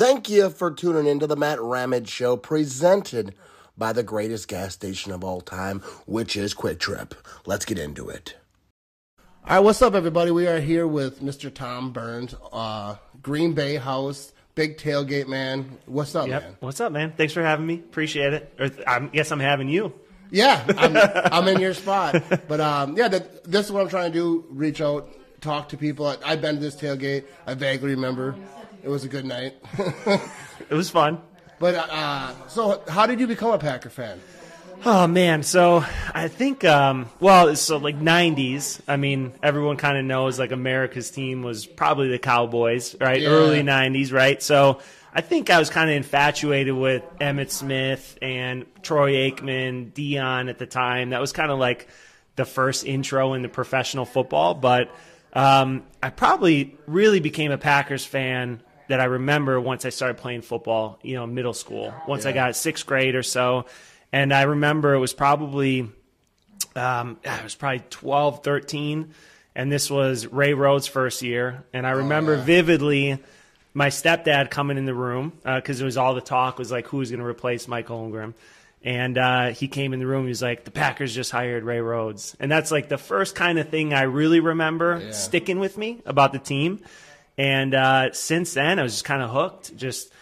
Thank you for tuning into the Matt Ramage Show, presented by the greatest gas station of all time, which is QuikTrip. Let's get into it. All right, what's up, everybody? We are here with Mr. Tom Burns, uh, Green Bay House, big tailgate man. What's up, Yep. man? What's up, man? Thanks for having me. Appreciate it. Or th- I guess I'm having you. Yeah, I'm, I'm in your spot. But um, yeah, that, this is what I'm trying to do: reach out, talk to people. I, I've been to this tailgate. I vaguely remember. It was a good night. It was fun. but uh, so, how did you become a Packer fan? Oh man, so I think um, well, so like '90s. I mean, everyone kind of knows like America's team was probably the Cowboys, right? Yeah. Early '90s, right? So I think I was kind of infatuated with Emmitt Smith and Troy Aikman, Deion at the time. That was kind of like the first intro into professional football. But um, I probably really became a Packers fan that I remember once I started playing football. You know, middle school. Once I got sixth grade or so. And I remember it was probably, um, it was probably 12, 13. And this was Ray Rhodes' first year. And I remember yeah. vividly my stepdad coming in the room because it was all the talk was like, who's going to replace Mike Holmgren? And uh, he came in the room. He was like, "The Packers just hired Ray Rhodes," and that's like the first kind of thing I really remember Yeah. sticking with me about the team. And uh, since then, I was just kind of hooked. Just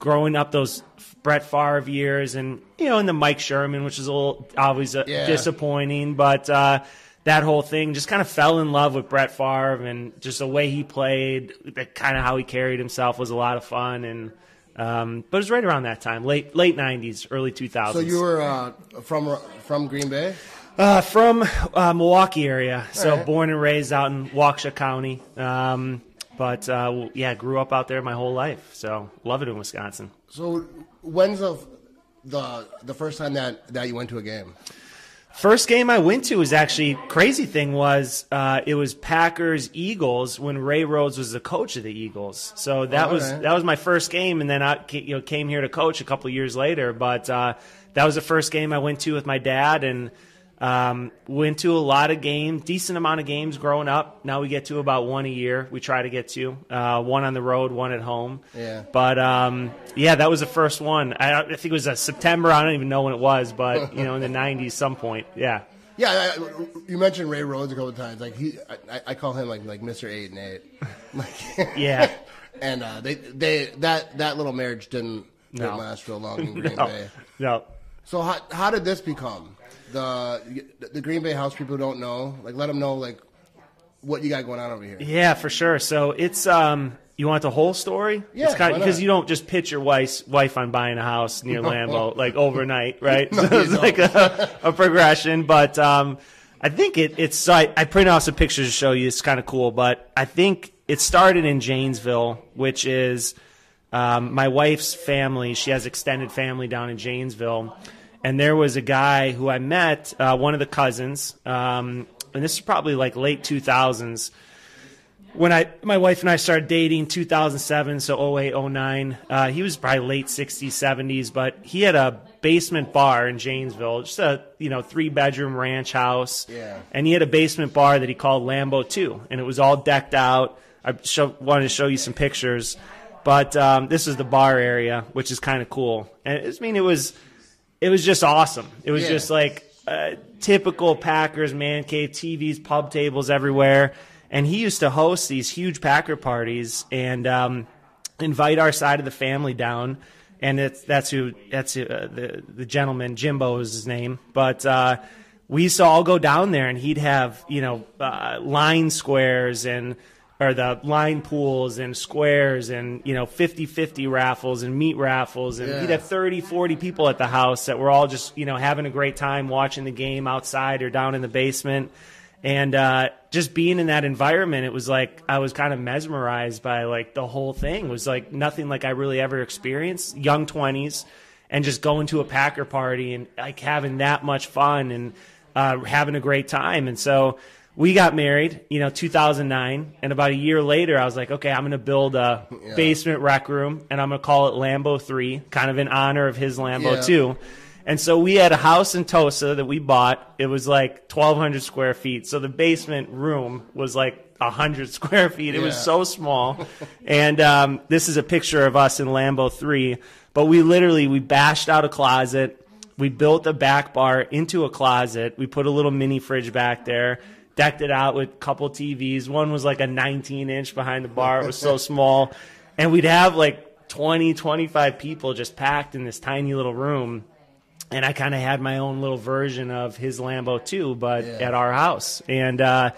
growing up those Brett Favre years, and you know, in the Mike Sherman, which is a little always uh, Yeah. disappointing, but uh, that whole thing just kind of fell in love with Brett Favre and just the way he played, the kind of how he carried himself was a lot of fun. And um, but it was right around that time, late late '90s, early 2000s. So you were uh, from from Green Bay. Uh, from uh, Milwaukee area, so Alright. born and raised out in Waukesha County. Um, but uh, yeah, grew up out there my whole life, so love it in Wisconsin. So when's the the the first time that that you went to a game? First game I went to was actually crazy thing was uh, it was Packers Eagles when Ray Rhodes was the coach of the Eagles. So that was alright. that was my first game, and then I you know came here to coach a couple years later. But uh, that was the first game I went to with my dad, and um, went to a lot of games, decent amount of games growing up. Now we get to about one a year. We try to get to uh, one on the road, one at home. Yeah. But um, yeah, that was the first one. I, I think it was a September. I don't even know when it was, but you know, in the '90s, some point. Yeah. Yeah, I, you mentioned Ray Rhodes a couple of times. Like he, I, I call him like like Mister Eight and Eight. Like, Yeah. and uh, they they that that little marriage didn't, didn't last real long in Green No. Bay. No. So how how did this become the the Green Bay house? People don't know. Like let them know like what you got going on over here. Yeah, for sure. So it's um. You want the whole story? Yeah, it's kind because you don't just pitch your wife's wife on buying a house near Lambeau like overnight, right? No, so it's don't. like a, a progression, but um, I think it, it's. So I, I printed out some pictures to show you. It's kind of cool, but I think it started in Janesville, which is um, my wife's family. She has extended family down in Janesville, and there was a guy who I met, uh, one of the cousins, um, and this is probably like late two thousands. When I my wife and I started dating 2007 so 08 09 uh, he was probably late 60s 70s but he had a basement bar in Janesville just a you know three bedroom ranch house. Yeah. and he had a basement bar that he called Lambeau 2 and it was all decked out. I show, wanted to show you some pictures. But um, this is the bar area which is kind of cool. And it, I mean it was it was just awesome. It was Yeah. just like uh, typical Packers man cave, TVs, pub tables everywhere. And he used to host these huge Packer parties and um, invite our side of the family down. And it's, that's who that's who, uh, the the gentleman Jimbo is his name. But uh, we used to all go down there, and he'd have you know uh, line squares and or the line pools and squares and you know 50-50 raffles and meat raffles and Yeah. he'd have 30 40 people at the house that were all just you know having a great time watching the game outside or down in the basement. And uh, just being in that environment it was like i was kind of mesmerized by like the whole thing. It was like nothing like i really ever experienced. Young 20s and just going to a packer party and like having that much fun and uh, having a great time. And so we got married, you know, 2009, and about a year later, I was like, okay, I'm going to build a Yeah. basement rec room, and I'm going to call it Lambeau 3, kind of in honor of his Lambeau Yeah. 2. And so we had a house in Tosa that we bought. It was like 1,200 square feet. So the basement room was like hundred square feet. It was so small. and um, this is a picture of us in Lambeau three. But we literally we bashed out a closet. We built a back bar into a closet. We put a little mini fridge back there. Decked it out with a couple TVs. One was like a 19 inch behind the bar. It was so small. And we'd have like 20, 25 people just packed in this tiny little room and I kind of had my own little version of his Lambeau too, but Yeah. at our house, and uh,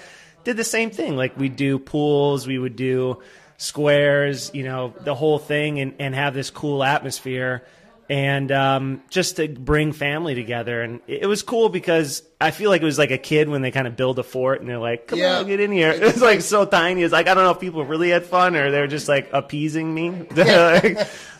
did the same thing. Like we'd do pools, we would do squares, you know, the whole thing, and, and have this cool atmosphere, and um, just to bring family together. And it was cool because I feel like it was like a kid when they kind of build a fort and they're like, "Come Yeah. on, get in here." It was like so tiny. It's like I don't know if people really had fun or they were just like appeasing me.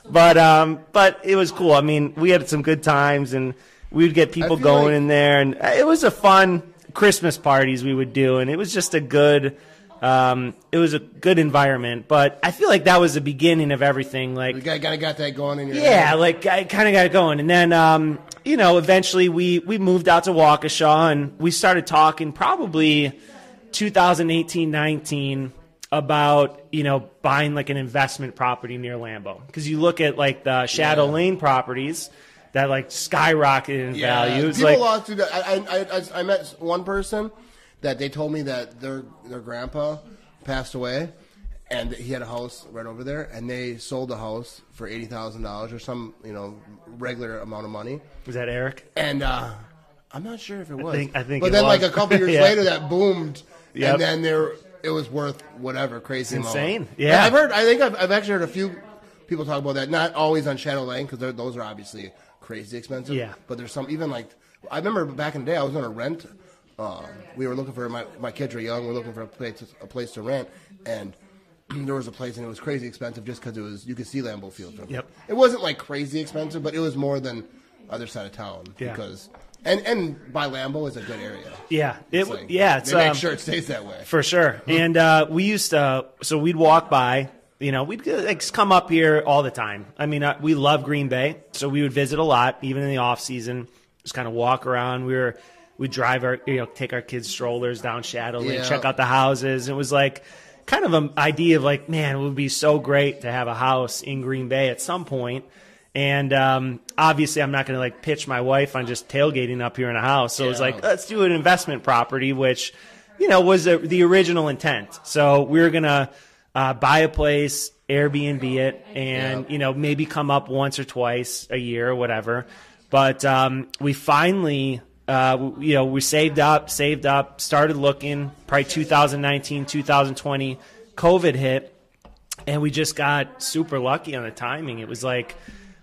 but um, but it was cool. I mean, we had some good times, and we would get people going like- in there, and it was a fun Christmas parties we would do, and it was just a good. Um, it was a good environment, but I feel like that was the beginning of everything. Like You kind of got that going in your yeah, head. like I kind of got it going, and then um, you know, eventually we we moved out to Waukesha, and we started talking probably 2018, 19 about you know buying like an investment property near Lambeau because you look at like the Shadow Yeah. Lane properties that like skyrocketed in value. People like lost to that. I, I, I, I met one person that they told me that their their grandpa passed away, and he had a house right over there, and they sold the house for eighty thousand dollars or some you know regular amount of money, was that Eric? and uh, I'm not sure if it was. think- I think but then like a couple years Yeah. later, that boomed, Yep. and then there it was worth whatever crazy amount. insane. Yeah. I've heard. I think I've, I've actually heard a few people talk about that. Not always on Shadow Lane because those are obviously crazy expensive. Yeah. But there's some even like I remember back in the day I was going to rent. Uh, we were looking for my my kids were young. We were looking for a place a place to rent, and there was a place and it was crazy expensive just because it was you could see Lambeau Field from. Yep. It wasn't like crazy expensive, but it was more than other side of town Yeah. because and and by Lambeau is a good area. Yeah, it It's w like, yeah. It's make um, sure it stays that way. For sure. And uh, we used to, so we'd walk by, you know, we'd uh, like come up here all the time. I mean, uh, we love Green Bay, so we would visit a lot, even in the off season. Just kind of walk around. We were, we'd drive our, you know, take our kids' strollers down Shadow Lane, Yeah. check out the houses. It was like kind of an idea of like, man, it would be so great to have a house in Green Bay at some point. And um, obviously, I'm not going to like pitch my wife on just tailgating up here in a house. So it was like, let's do an investment property, which you know was a, the original intent. So we were gonna uh, buy a place, Airbnb it, and Yeah. you know maybe come up once or twice a year or whatever. But um, we finally. Uh, you know, we saved up, saved up, started looking. Probably 2019, 2020, COVID hit, and we just got super lucky on the timing. It was like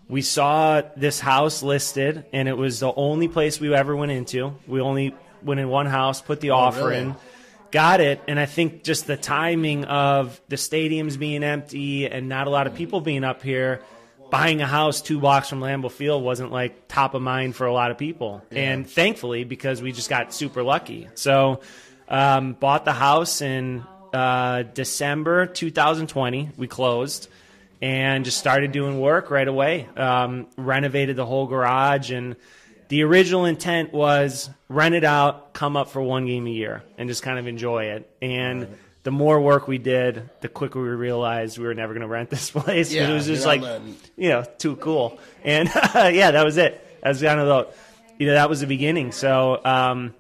we saw this house listed, and it was the only place we ever went into. We only went in one house, put the offer Oh, really? in, got it, and I think just the timing of the stadiums being empty and not a lot of people being up here. Buying a house two blocks from Lambeau Field wasn't like top of mind for a lot of people, and thankfully because we just got super lucky. So, um, bought the house in uh, December 2020. We closed and just started doing work right away. Um, renovated the whole garage, and the original intent was rent it out, come up for one game a year, and just kind of enjoy it. And the more work we did, the quicker we realized we were never going to rent this place. Yeah, it was just like, letting- you know, too cool. And yeah, that was it. That was kind of the, you know, that was the beginning. So, um,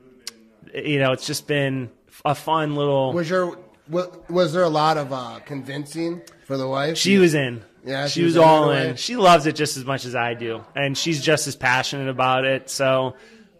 you know, it's just been a fun little. Was your was, there a lot of uh, convincing for the wife? She was in. Yeah, she, she was, was in all in. She loves it just as much as I do, and she's just as passionate about it. So,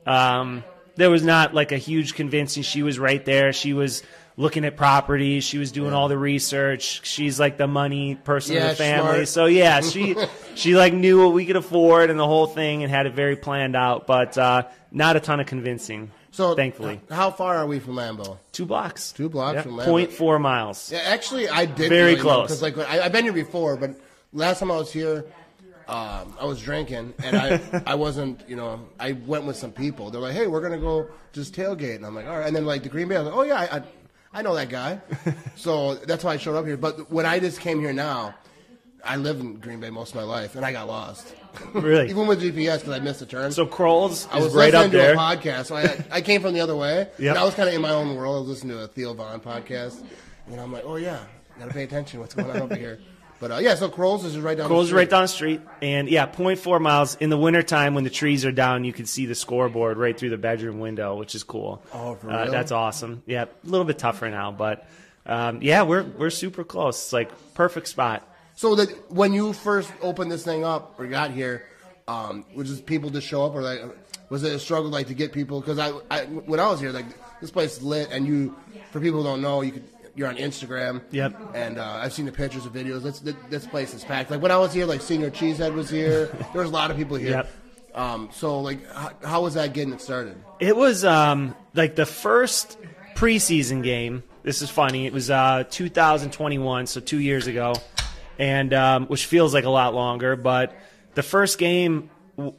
um, there was not like a huge convincing. She was right there. She was looking at properties. She was doing all the research. She's like the money person Yeah, of the family. smart. So yeah, she she like knew what we could afford and the whole thing, and had it very planned out. But uh, not a ton of convincing. So thankfully, how far are we from Lambeau? two blocks. Two blocks from Lambeau. Point four miles. Yeah, actually, I did Very really close. because like I, I've been here before, but last time I was here, um, I was drinking and I I wasn't you know I went with some people. They're like, hey, we're gonna go just tailgate, and I'm like, all right. And then like the Green Bay, I was like, oh yeah, I I, I know that guy. so that's why I showed up here. But when I just came here now. I live in Green Bay most of my life, and I got lost. Really? Even with GPS because I missed a turn. So Kroll's I was right listening up to there. a podcast. So I, I came from the other way. Yep. And I was kind of in my own world. I was listening to a Theo Von podcast, and I'm like, oh yeah, got to pay attention. What's going on over here? But uh, yeah, so Kroll's is right down. Kroll's the right down the street, and yeah, 0.4 miles. In the wintertime, when the trees are down, you can see the scoreboard right through the bedroom window, which is cool. Oh, for Uh, real? that's awesome. Yeah, a little bit tougher now, but um, yeah, we're we're super close. It's like perfect spot. So that when you first opened this thing up or got here, um, was just people just show up or like was it a struggle like to get people? Because I, I when I was here, like this place is lit, and you for people who don't know, you could you're on Instagram. Yep. And uh, I've seen the pictures and videos. This this place is packed. Like when I was here, like Senior Cheesehead was here. there was a lot of people here. Yep. Um, so like, how, how was that getting it started? It was um, like the first preseason game. This is funny. It was uh, 2021, so two years ago, and um, which feels like a lot longer. But the first game,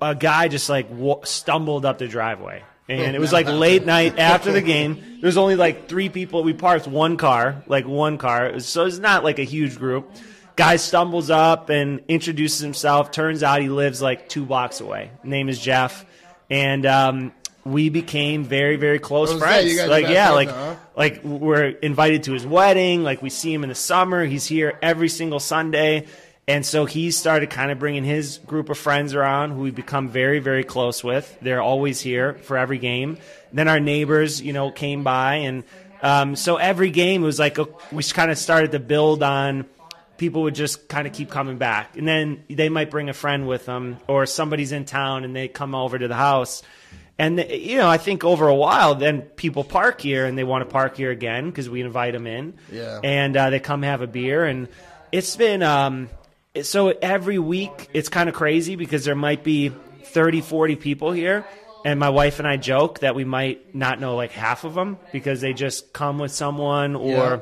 a guy just like w- stumbled up the driveway, and it was like late night after the game. There was only like three people. We parked one car, like one car. It was- So it's not like a huge group. Guy stumbles up and introduces himself. Turns out he lives like two blocks away. Name is Jeff, and um, we became very, very close friends. say, you guys are like, yeah, like, now, huh? like we're invited to his wedding. Like we see him in the summer. He's here every single Sunday, and so he started kind of bringing his group of friends around, who we've become very, very close with. They're always here for every game. Then our neighbors, you know, came by, and um, so every game it was like a, we kind of started to build on people would just kind of keep coming back. And then they might bring a friend with them, or somebody's in town and they come over to the house. And, you know, I think over a while, then people park here and they want to park here again because we invite them in. Yeah. And uh, they come have a beer. And it's been, um, so every week it's kind of crazy because there might be 30, 40 people here. And my wife and I joke that we might not know like half of them because they just come with someone or Yeah.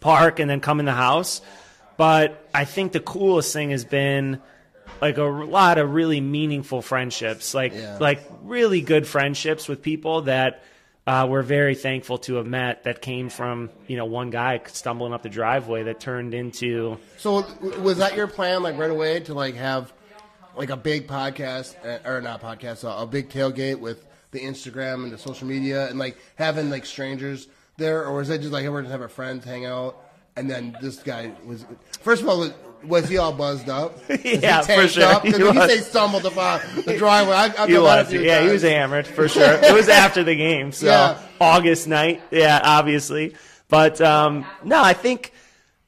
park and then come in the house. But I think the coolest thing has been like a lot of really meaningful friendships, like Yeah. like really good friendships with people that uh, we're very thankful to have met. That came from you know one guy stumbling up the driveway that turned into So was that your plan, like right away, to like have like a big podcast uh, or not podcast, a big tailgate with the Instagram and the social media, and like having like strangers there, or was it just like everyone just have our friends hang out, and then this guy was first of all. Was he all buzzed up? Yeah, for sure. Up? He when you say stumbled upon the driveway, I, I've he done that a was yeah he was hammered for sure. it was after the game, so Yeah. August night, yeah, obviously. But um, no, I think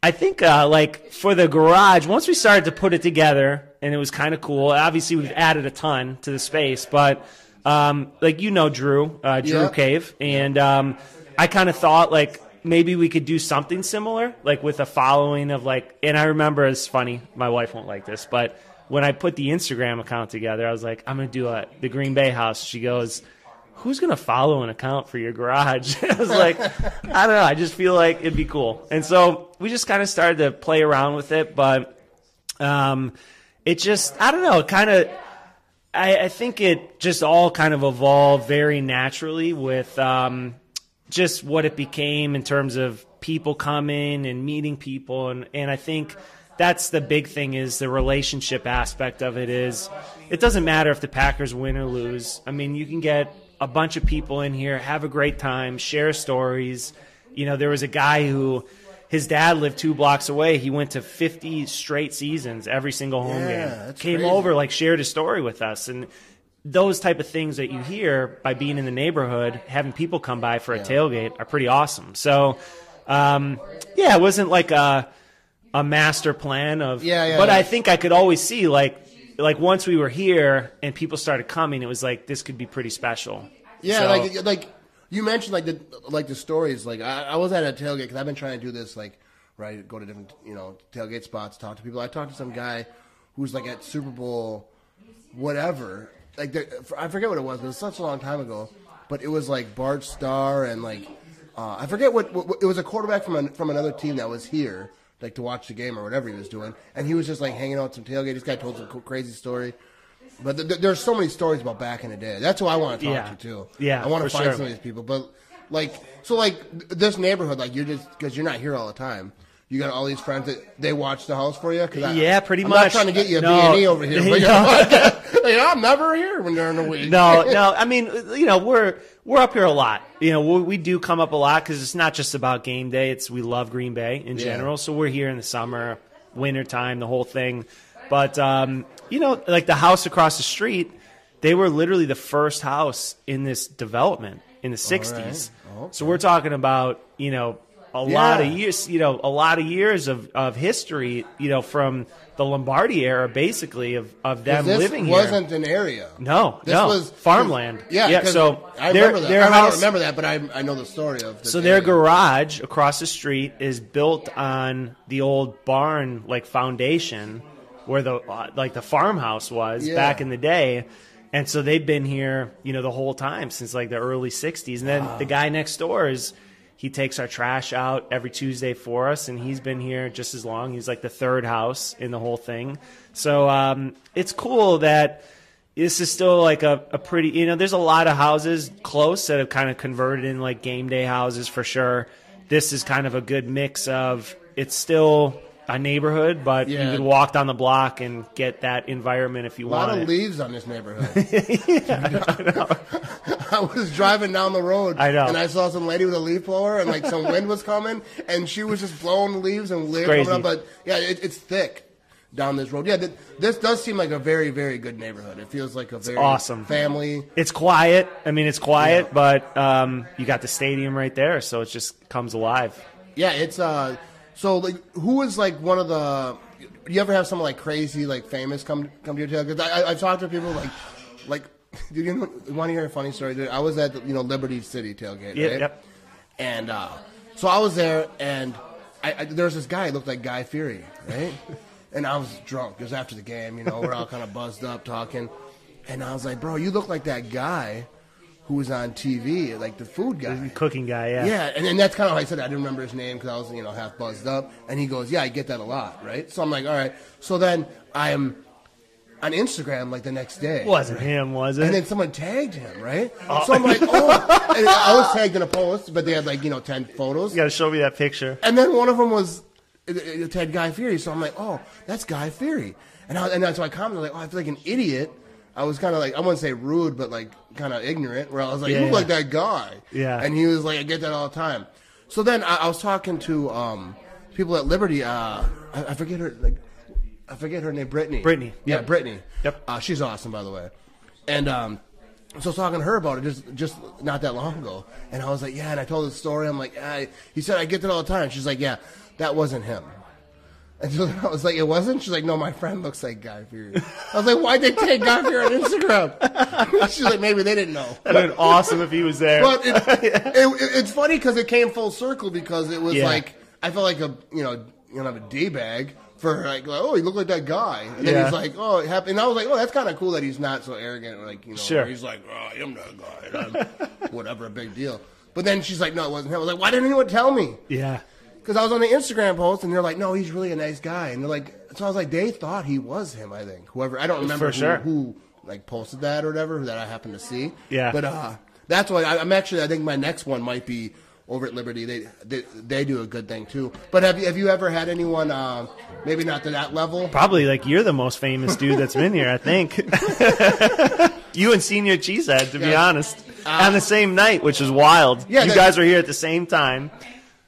I think uh, like for the garage, once we started to put it together, and it was kind of cool. Obviously, we've added a ton to the space, but um, like you know, Drew, uh, Drew Yeah. Cave, and um, I kind of thought like maybe we could do something similar, like with a following of like. And I remember it's funny. My wife won't like this, but when I put the Instagram account together, I was like, I'm gonna do a the Green Bay house. She goes. Who's gonna follow an account for your garage? I was like, I don't know. I just feel like it'd be cool, and so we just kind of started to play around with it. But um, it just, I don't know, kind of. I, I think it just all kind of evolved very naturally with um, just what it became in terms of people coming and meeting people, and and I think that's the big thing is the relationship aspect of it is it doesn't matter if the Packers win or lose. I mean, you can get a bunch of people in here, have a great time, share stories. You know, there was a guy who his dad lived two blocks away. He went to 50 straight seasons, every single home Yeah, game. Came crazy. over, like shared a story with us, and those type of things that you hear by being in the neighborhood, having people come by for a tailgate, are pretty awesome. So, um, yeah, it wasn't like a a master plan of, Yeah, yeah, but yeah. I think I could always see like like once we were here and people started coming, it was like this could be pretty special. Yeah, So- like like you mentioned, like the like the stories. Like I, I was at a tailgate because I've been trying to do this. Like, right, go to different you know tailgate spots, talk to people. I talked to some guy who's like at Super Bowl, whatever. Like I forget what it was, but it was such a long time ago. But it was like Bart Starr and like uh, I forget what, what, it was a quarterback from an, from another team that was here, like to watch the game or whatever he was doing, and he was just like hanging out some tailgate. This guy told some crazy story. But th- th- there's so many stories about back in the day. That's who I want to talk Yeah. to too. Yeah, I want to find sure. some of these people. But like, so like th- this neighborhood, like you're just because you're not here all the time. You got all these friends that they watch the house for you. I, Yeah, pretty I'm much. not trying to get you a No. B&E over here. But No. you know, I'm never here when during the week. no, no. I mean, you know, we're we're up here a lot. You know, we, we do come up a lot because it's not just about game day. It's we love Green Bay in Yeah. general. So we're here in the summer, winter time, the whole thing. But um, you know, like the house across the street, they were literally the first house in this development in the '60s. Okay. So we're talking about you know a lot of years, you know, a lot of years of, of history, you know, from the Lombardi era, basically of, of them this living here. It wasn't an area. No, This no, was farmland. Yeah, yeah. So I their- remember that. their I, house- don't remember that, but I I know the story of. So their area. garage across the street is built on the old barn like foundation where the uh, like the farmhouse was Yeah. back in the day. And so they've been here, you know, the whole time since like the early 60s. And then the guy next door is he takes our trash out every Tuesday for us and he's been here just as long. He's like the third house in the whole thing. So um, it's cool that this is still like a, a pretty you know there's a lot of houses close that have kind of converted in like game day houses for sure this is kind of a good mix of it's still a neighborhood but Yeah. you could walk down the block and get that environment if you want. A lot of leaves on this neighborhood. I was driving down the road, I know. and I saw some lady with a leaf blower, and like some wind was coming, and she was just blowing the leaves and leaves coming up. But yeah, it, it's thick down this road. Yeah, th- this does seem like a very, very good neighborhood. It feels like a very awesome. family. it's quiet i mean it's quiet Yeah. but um, you got the stadium right there so it just comes alive Yeah, it's uh. So like, who is like one of the? You ever have someone like crazy, like famous, come come to your tailgate? I, I've talked to people like, like, do you, know, want to hear a funny story? Dude, I was at the, you know Liberty City tailgate, Yep, right? yep. And uh, so I was there, and I, I, there was this guy. He looked like Guy Fieri, right? and I was drunk. It was after the game. You know, we're all kind of buzzed up talking, and I was like, "Bro, you look like that guy who was on TV, like the food guy." The cooking guy yeah Yeah, and, and that's kind of how I said it. I didn't remember his name because I was, you know, half buzzed up. And he goes, "Yeah, I get that a lot, right?" So I'm like, "All right." So then I am on Instagram like the next day, wasn't him was it and then someone tagged him, right? Oh. So I'm like, "Oh!" And I was tagged in a post, but they had like you know ten photos, you gotta show me that picture and then one of them was it, it had Guy Fieri. So I'm like, "Oh, that's Guy Fieri," and I, and that's why I commented like, "Oh, I feel like an idiot." I was kind of like I wouldn't say rude, but like kind of ignorant. Where I was like, Yeah, "You look yeah. like that guy," Yeah. and he was like, "I get that all the time." So then I, I was talking to um, people at Liberty. Uh, I, I forget her like I forget her name. Brittany. Brittany, Yeah, yep. Brittany. Yep. Uh, she's awesome, by the way. And um, so I was talking to her about it just just not that long ago, and I was like, "Yeah," and I told the story. I'm like, I, "He said I get that all the time." She's like, "Yeah, that wasn't him." And so I was like, "It wasn't." She's like, "No, my friend looks like Guy Fieri." I was like, "Why'd they take Guy Fieri on Instagram?" She's like, "Maybe they didn't know." that'd been awesome if he was there But it, it, it, it's funny because it came full circle because it was Yeah. like I felt like a you know you know a d bag for like, like oh he looked like that guy and then Yeah. he's like oh it happened and I was like oh that's kind of cool that he's not so arrogant like you know Sure. he's like oh I am that guy I'm whatever a big deal but then she's like no it wasn't him I was like why didn't anyone tell me yeah because I was on the Instagram post and they're like no he's really a nice guy and they're like so I was like they thought he was him I think whoever I don't remember who, sure. who like posted that or whatever that I happened to see Yeah. but uh that's why I, I'm actually I think my next one might be over at Liberty they they, they do a good thing too but have you have you ever had anyone uh, maybe not to that level Probably like you're the most famous dude that's been here, I think. you and Senior Cheesehead, to be Yeah. honest, on the same night, which is wild. Yeah, you guys were here at the same time.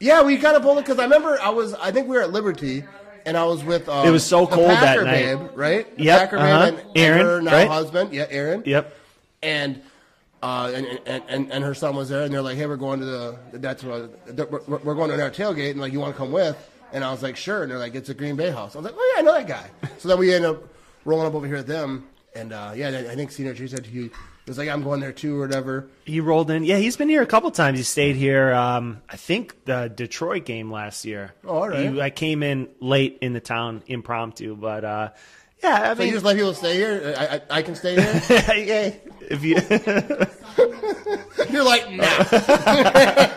Yeah we kind of pulled it because I remember I was I think we were at Liberty and I was with um, It was so cold that night. babe right The Yep, Packer uh-huh. and, and Aaron, her now right? husband yeah Aaron Yep. and uh, and, and, and and her son was there, and they're like, "Hey, we're going to the that's what we're, we're going to our tailgate, and like, you want to come with?" And I was like, "Sure." And they're like, "It's a Green Bay house." I was like, "Oh yeah, I know that guy." so then we end up rolling up over here with them, and uh, yeah, I think Senior G said to he was like, "I'm going there too," or whatever. He rolled in. Yeah, he's been here a couple times. He stayed here. Um, I think the Detroit game last year. Oh, all right. He- I came in late in the town, impromptu, but uh, yeah, I So you just let people stay here. I, I, I can stay here. yeah, if you. You're like, nah.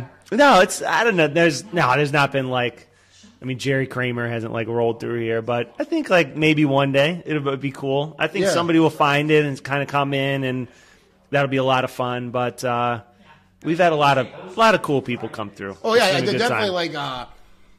No, it's I don't know. There's no, there's not been like, I mean, Jerry Kramer hasn't like rolled through here, but I think like maybe one day it'll be cool. I think Yeah. somebody will find it and kind of come in, and that'll be a lot of fun. But uh, we've had a lot of a lot of cool people come through. Oh yeah, yeah been a they're good definitely time. like uh,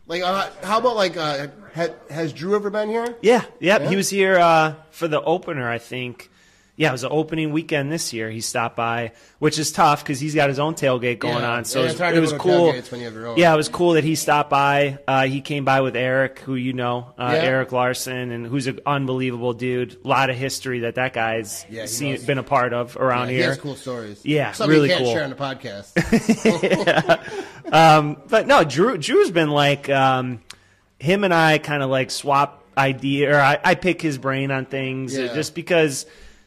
Like, uh, how about like, uh, ha, has Drew ever been here? Yeah, yep. Yeah? He was here uh, for the opener, I think. Yeah, it was the opening weekend this year. He stopped by, which is tough because he's got his own tailgate going Yeah. on. So Yeah, it was, it was cool. tailgates when you have your own. Yeah, it was cool that he stopped by. Uh, he came by with Eric, who you know, uh, Yeah. Eric Larson, and who's an unbelievable dude. A lot of history that that guy's seen, knows. been a part of around He here. has cool stories. Yeah, Something really you can't cool. share on the podcast. But no, Drew Drew's been like um, him and I kind of like swap idea, or I, I pick his brain on things just because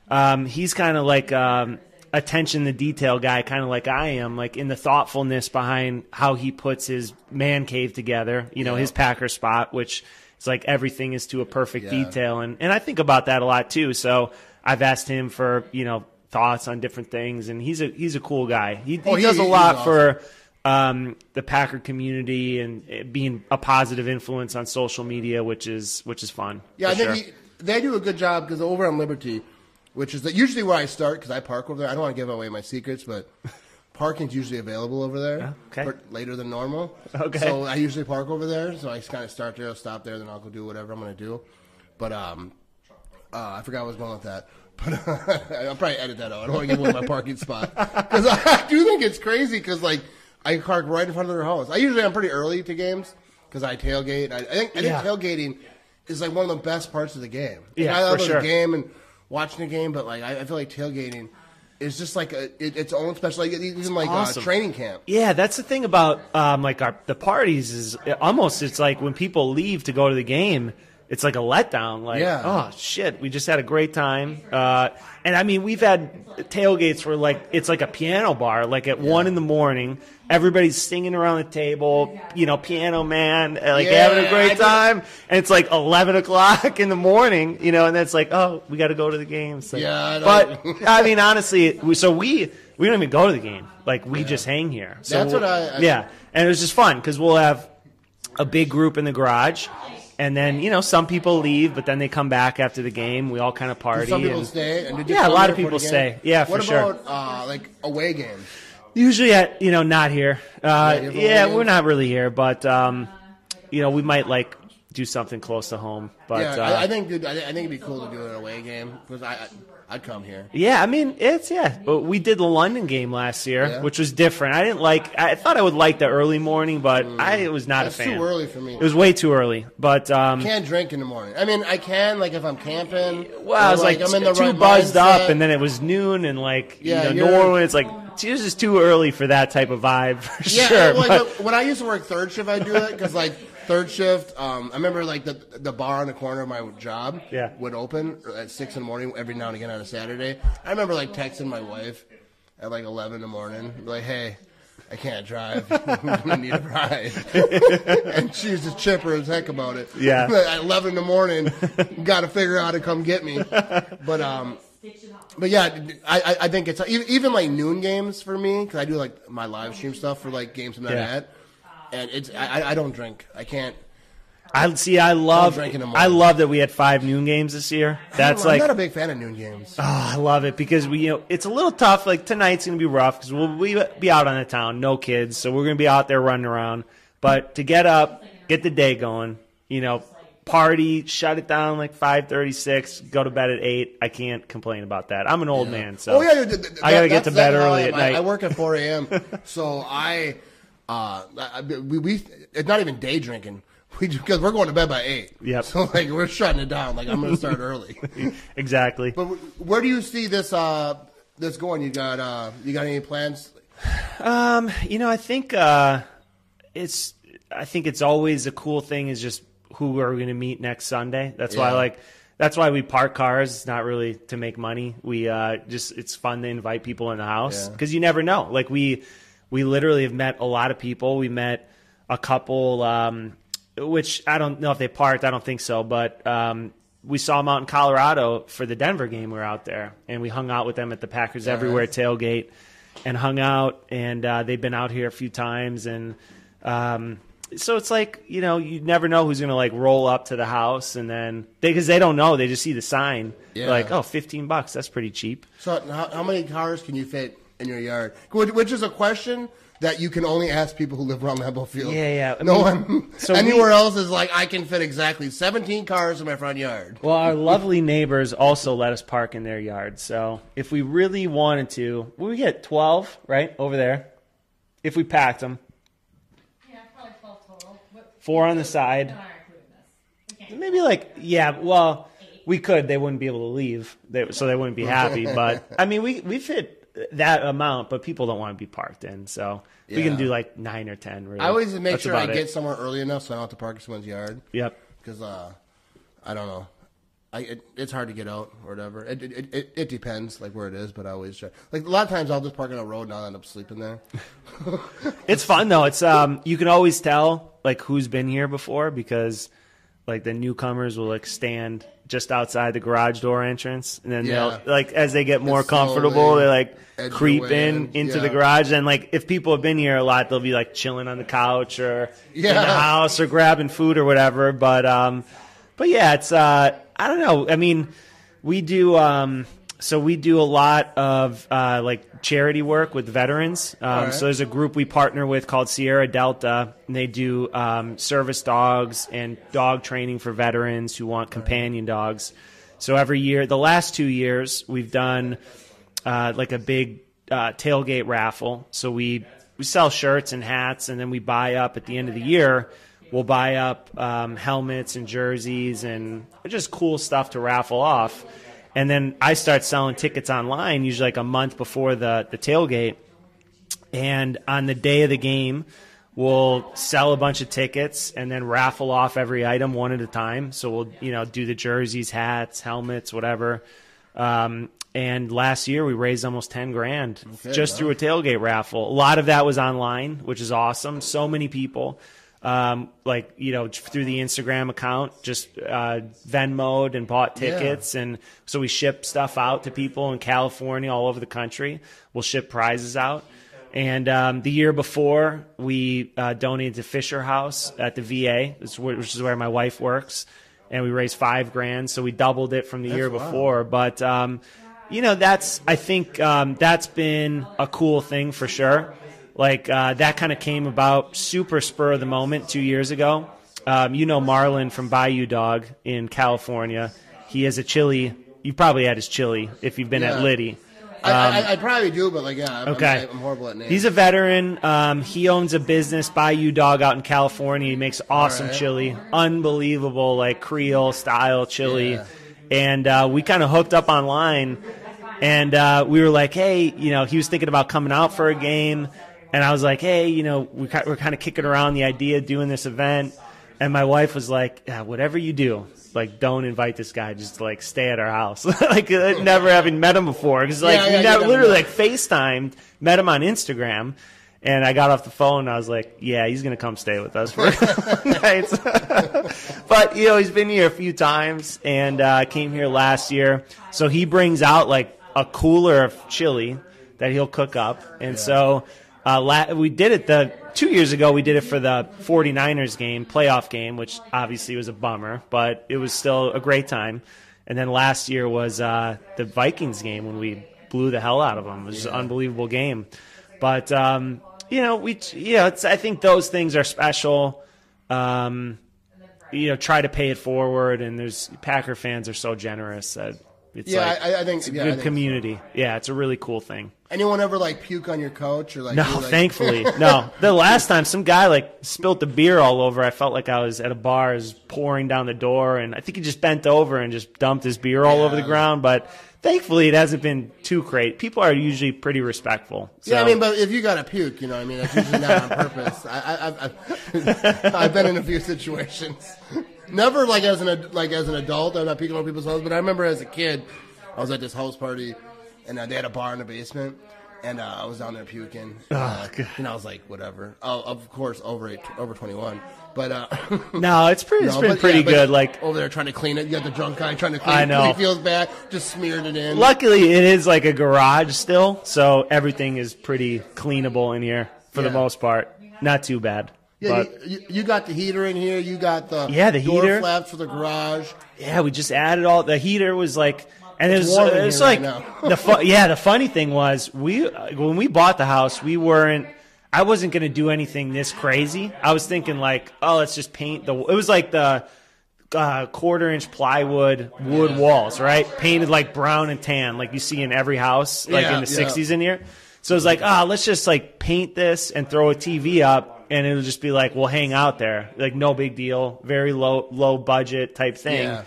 um, he's kind of like um, attention to detail guy, kind of like I am, like in the thoughtfulness behind how he puts his man cave together. You know, Yeah. his Packer spot, which is like everything is to a perfect Yeah. detail, and and I think about that a lot too. So I've asked him for you know thoughts on different things, and he's a he's a cool guy. He, he Oh, he- does a lot awesome. for um, the Packer community and being a positive influence on social media, which is which is fun. Yeah, I think sure. he, they do a good job because over on Liberty, which is the, usually where I start because I park over there. I don't want to give away my secrets, but parking's usually available over there okay. for- later than normal. Okay. So I usually park over there. So I just kind of start there, I'll stop there, then I'll go do whatever I'm going to do. But um, uh, I forgot what I was going with that. But I'll probably edit that out. I don't want to give away my parking spot because I do think it's crazy because like I park right in front of their house. I usually I'm pretty early to games because I tailgate. I, I think I think Yeah. tailgating is like one of the best parts of the game. Yeah, I love for the sure. game and watching the game, but like I, I feel like tailgating is just like a, it, its own special, like even like awesome. uh, training camp. Yeah, that's the thing about um, like our the parties is almost it's like when people leave to go to the game, it's like a letdown. Like, Yeah. oh shit, we just had a great time. Uh, and I mean, we've had tailgates where like it's like a piano bar, like at one in the morning, everybody's singing around the table, you know, piano man, uh, like Yeah, having a great time, and it's like eleven o'clock in the morning, you know, and that's like, oh, we got to go to the game. It's like- Yeah, I but I mean, honestly, we, so we we don't even go to the game. Like we just hang here. So That's what I- I- yeah, and it was just fun because we'll have a big group in the garage, and then you know some people leave, but then they come back after the game. We all kind of party. Some people and stay. And Yeah, a lot of people stay. Yeah, for what sure. about uh, like away games? Usually, at you know, not here. Uh, have yeah, we're not really here, but um, you know, we might like do something close to home. But yeah, uh, I, I think dude, I, I think it'd be cool to do an away game because I, I I'd come here. Yeah, I mean it's yeah. But we did the London game last year, Yeah. which was different. I didn't like. I thought I would like the early morning, but I was not That's a fan. too early for me. It was way too early. But um, Can't drink in the morning. I mean, I can like if I'm camping. well, I was like, I'm in the too right buzzed mindset. up, and then it was noon, and like Yeah, you know, Norway, it's like it's just too early for that type of vibe for Yeah, sure. like, but- when I used to work third shift, I'd do it because like third shift. Um, I remember like the the bar on the corner of my job Yeah. would open at six in the morning every now and again on a Saturday. I remember like texting my wife at like eleven in the morning, like, "Hey, I can't drive. I'm gonna need a ride." and she was just chipper as heck about it. Yeah. at eleven in the morning, got to figure out how to come get me. But um. But yeah, I, I- I think it's even, even like noon games for me because I do like my live stream stuff for like games I'm not Yeah. at, and it's I, I- don't drink. I can't. I see. I love. drink in the morning. I love that we had five noon games this year. That's I'm like not a big fan of noon games. Oh, I love it because we, you know, it's a little tough. Like tonight's gonna be rough because we'll we be out on the town, no kids, so we're gonna be out there running around. But to get up, get the day going, you know, party, shut it down like five thirty six, go to bed at eight. I can't complain about that. I'm an old man, so oh yeah, th- th- I gotta get to bed that's how early at. I- night. I work at 4 a.m. so I, uh, I, we, we it's not even day drinking. We because we're going to bed by eight. Yep. So like we're shutting it down. Like I'm going to start early. exactly. But where do you see this uh this going? You got uh you got any plans? Um, you know, I think uh, it's I think it's always a cool thing is just who we're going to meet next Sunday. That's why like that's why we park cars. It's not really to make money. We uh, just it's fun to invite people in the house Yeah. because you never know. Like we we literally have met a lot of people. We met a couple, um, which I don't know if they parked. I don't think so, but. Um, we saw them out in Colorado for the Denver game. We were out there, and we hung out with them at the Packers Everywhere tailgate and hung out and uh, they've been out here a few times and um, so it's like you know you never know who's gonna like roll up to the house and then because they, don't know they just see the sign Yeah. like oh 15 bucks that's pretty cheap So how, how many cars can you fit in your yard? Which, which is a question that you can only ask people who live around Lambeau Field. Yeah, yeah. I no mean, one so anywhere we- else is like I can fit exactly 17 cars in my front yard. Well, our lovely neighbors also let us park in their yard. So if we really wanted to, we get 12, right, over there. If we packed them, Yeah, probably twelve total. What, four on the side. not including this. We can't. Maybe like, yeah, well, we could. They wouldn't be able to leave, they, so they wouldn't be happy. But, I mean, we, we fit that amount, but people don't want to be parked in. So we can do like nine or 10, really. I always make That's sure I about get somewhere early enough so I don't have to park in someone's yard Yep. because uh, I don't know. I, it, it's hard to get out or whatever. It, it, it, it depends like where it is, but I always try. Like a lot of times I'll just park on a road and I'll end up sleeping there. It's fun though. It's um you can always tell like who's been here before because like the newcomers will like stand just outside the garage door entrance and then Yeah. they'll like as they get more It's comfortable they like creep in in. into Yeah. the garage and like if people have been here a lot they'll be like chilling on the couch or in the Yeah. house or grabbing food or whatever but um but yeah it's uh I don't know I mean we do um so we do a lot of uh, like charity work with veterans. Um, Alright. So there's a group we partner with called Sierra Delta, and they do um, service dogs and dog training for veterans who want companion dogs. So every year, the last two years, we've done uh, like a big uh, tailgate raffle. So we we sell shirts and hats, and then we buy up at the end of the year. We'll buy up um, helmets and jerseys and just cool stuff to raffle off. And then I start selling tickets online, usually like a month before the, the tailgate. And on the day of the game, we'll sell a bunch of tickets and then raffle off every item one at a time. So we'll, you know, do the jerseys, hats, helmets, whatever. Um, and last year we raised almost 10 grand just through a tailgate raffle. A lot of that was online, which is awesome. So many people, um, like, you know, through the Instagram account, just, uh, Venmoed and bought Yeah. tickets. And so we ship stuff out to people in California, all over the country. We'll ship prizes out. And um, the year before, we uh, donated to Fisher House at the VA, which is where- which is where my wife works, and we raised five grand. So we doubled it from the year wow. before. But um, you know, that's I think um, that's been a cool thing for sure. Like uh, that kind of came about super spur of the moment two years ago. Um, you know Marlon from Bayou Dog in California. He has a chili. You probably had his chili if you've been Yeah. at Liddy. I, I, I probably do, but like yeah, I'm, Um, Okay. I'm, horrible at names. He's a veteran. Um, he owns a business, Bayou Dog, out in California. He makes awesome Alright. chili, unbelievable, like Creole style chili. Yeah. And uh, we kind of hooked up online, and uh, we were like, hey, you know, he was thinking about coming out for a game, and I was like, hey, you know, we, we're kind of kicking around the idea of doing this event, and my wife was like, yeah, whatever you do. Like, don't invite this guy. Just like stay at our house. like, uh, never having met him before, because like Yeah, we yeah, never, never literally like FaceTimed, met him on Instagram, and I got off the phone and I was like, yeah, he's going to come stay with us for a couple nights. but, you know, he's been here a few times and uh, came here last year. So he brings out like a cooler of chili that he'll cook up. And so uh, la- we did it the two years ago, we did it for the 49ers game, playoff game, which obviously was a bummer, but it was still a great time. And then last year was uh, the Vikings game when we blew the hell out of them. It was an unbelievable game. But um, you know, we you know, it's, I think those things are special. Um, you know, try to pay it forward, and there's Packer fans are so generous that it's Yeah, like I- I think- it's a yeah, good think so. community. Yeah, it's a really cool thing. Anyone ever like puke on your couch or like? No, like- thankfully, no. The last time some guy like spilt the beer all over, I felt like I was at a bar, is pouring down the door, and I think he just bent over and just dumped his beer all over the ground. But thankfully, it hasn't been too great. People are usually pretty respectful. Yeah, I mean, but if you got to puke, you know, I mean, that's usually not on purpose. I, I, I've, I've been in a few situations. Never like as an like as an adult. I'm not puking on people's houses, but I remember as a kid, I was at this house party, and uh, they had a bar in the basement, and uh, I was down there puking. Uh, God. and I was like, whatever. Oh, of course, over eight, over 21, but. uh no, it's pretty. It's no, been but, pretty yeah, good. Like over there trying to clean it. You got the drunk guy trying to clean I it. know. He feels bad, just smeared it in. Luckily, it is like a garage still, so everything is pretty cleanable in here for the most part. Not too bad. Yeah, but you, you, got the heater in here. You got the Yeah, the door heater. flaps for the garage. yeah, we just added all the heater was like, and it was, warm it was like right now. the fu- yeah. The funny thing was we uh, when we bought the house, we weren't. I wasn't gonna do anything this crazy. I was thinking like, oh, let's just paint the. It was like the uh, quarter inch plywood wood walls, right? Painted like brown and tan, like you see in every house, like Yeah, in the yeah. '60s in here. So it's like, ah, let's just like paint this and throw a TV up, and it'll just be like, we'll hang out there, like no big deal, very low low budget type thing. Yeah.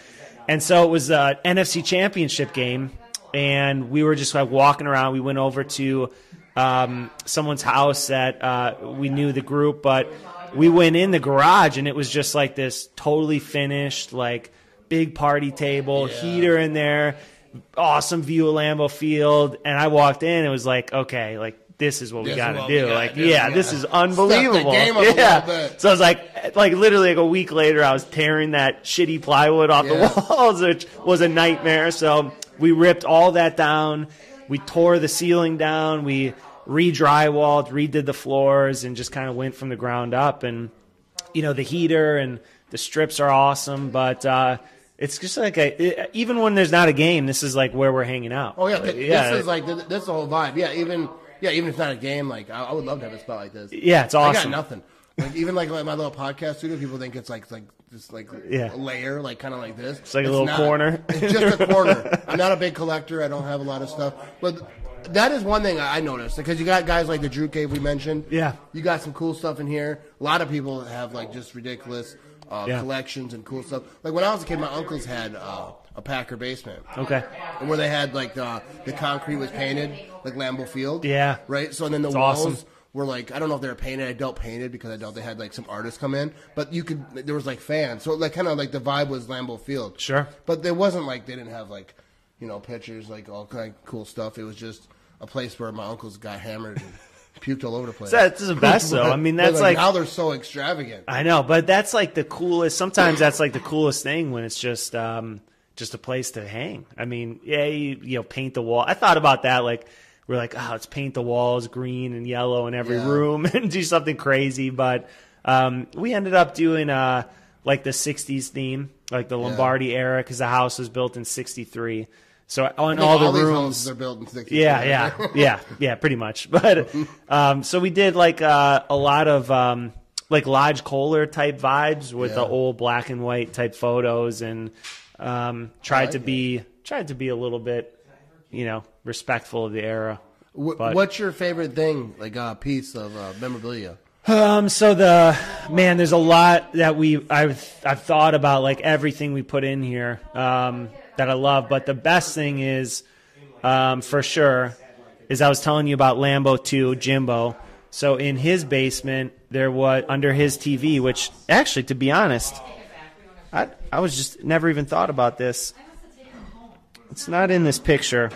And so it was a NFC Championship game, and we were just like walking around. We went over to um, someone's house that uh, we knew the group, but we went in the garage, and it was just like this totally finished, like big party table, heater in there, awesome view of Lambeau Field. And I walked in, it was like, okay, like this is what we This is got to do. like, do, yeah, yeah. this is unbelievable. game up a yeah. So I was like, like literally like a week later, I was tearing that shitty plywood off Yeah. the walls, which was a nightmare. So we ripped all that down. We tore the ceiling down. We re-drywalled, redid the floors, and just kind of went from the ground up. And you know, the heater and the strips are awesome, but. uh it's just like a, it- even when there's not a game, this is like where we're hanging out. Oh yeah, Like, yeah, this is like this is the whole vibe. Yeah, even yeah, even if it's not a game, like I, I would love to have a spot like this. yeah, it's awesome. I got nothing. Like even like, like my little podcast studio, people think it's like like just like Yeah. a layer, like kind of like this. It's like a little corner. It's just a corner. I'm not a big collector. I don't have a lot of stuff, but that is one thing I I noticed because you got guys like the Drew Cave we mentioned. Yeah. you got some cool stuff in here. A lot of people have like just ridiculous uh, Yeah. collections and cool stuff. Like when I was a kid, my uncles had uh, a Packer basement. Okay. And where they had like the the concrete was painted like Lambeau Field. Yeah. Right. So and then the walls awesome. were like I don't know if they were painted. I doubt painted because I doubt they had like some artists come in. But you could there was like fans. So like kind of like the vibe was Lambeau Field. Sure. But there wasn't like they didn't have like you know pictures like all kind of cool stuff. It was just a place where my uncles got hammered and puked all over the place. That's the best, though. I mean, that's like- now they're so extravagant. I know, but that's like the coolest. Sometimes that's like the coolest thing when it's just um, just a place to hang. I mean, yeah, you, you know, paint the wall. I thought about that. Like we're like, oh, let's paint the walls green and yellow in every Yeah. room and do something crazy. But um, we ended up doing uh, like the '60s theme, like the Lombardi era, because the house was built in '63. So on I think all the rooms, are built in 60s. yeah, yeah, yeah, yeah, pretty much. But um, so we did like uh, a lot of um, like Lodge Kohler type vibes with the old black and white type photos, and um, tried like to it. be tried to be a little bit, you know, respectful of the era. But- What's your favorite thing, like a piece of uh, memorabilia? Um, so the man, there's a lot that we I've I've thought about like everything we put in here um, that I love, but the best thing is um, for sure is I was telling you about Lambo 2 Jimbo. So in his basement there was under his TV, which actually to be honest, I I was just never even thought about this. It's not in this picture,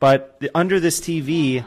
but the, under this TV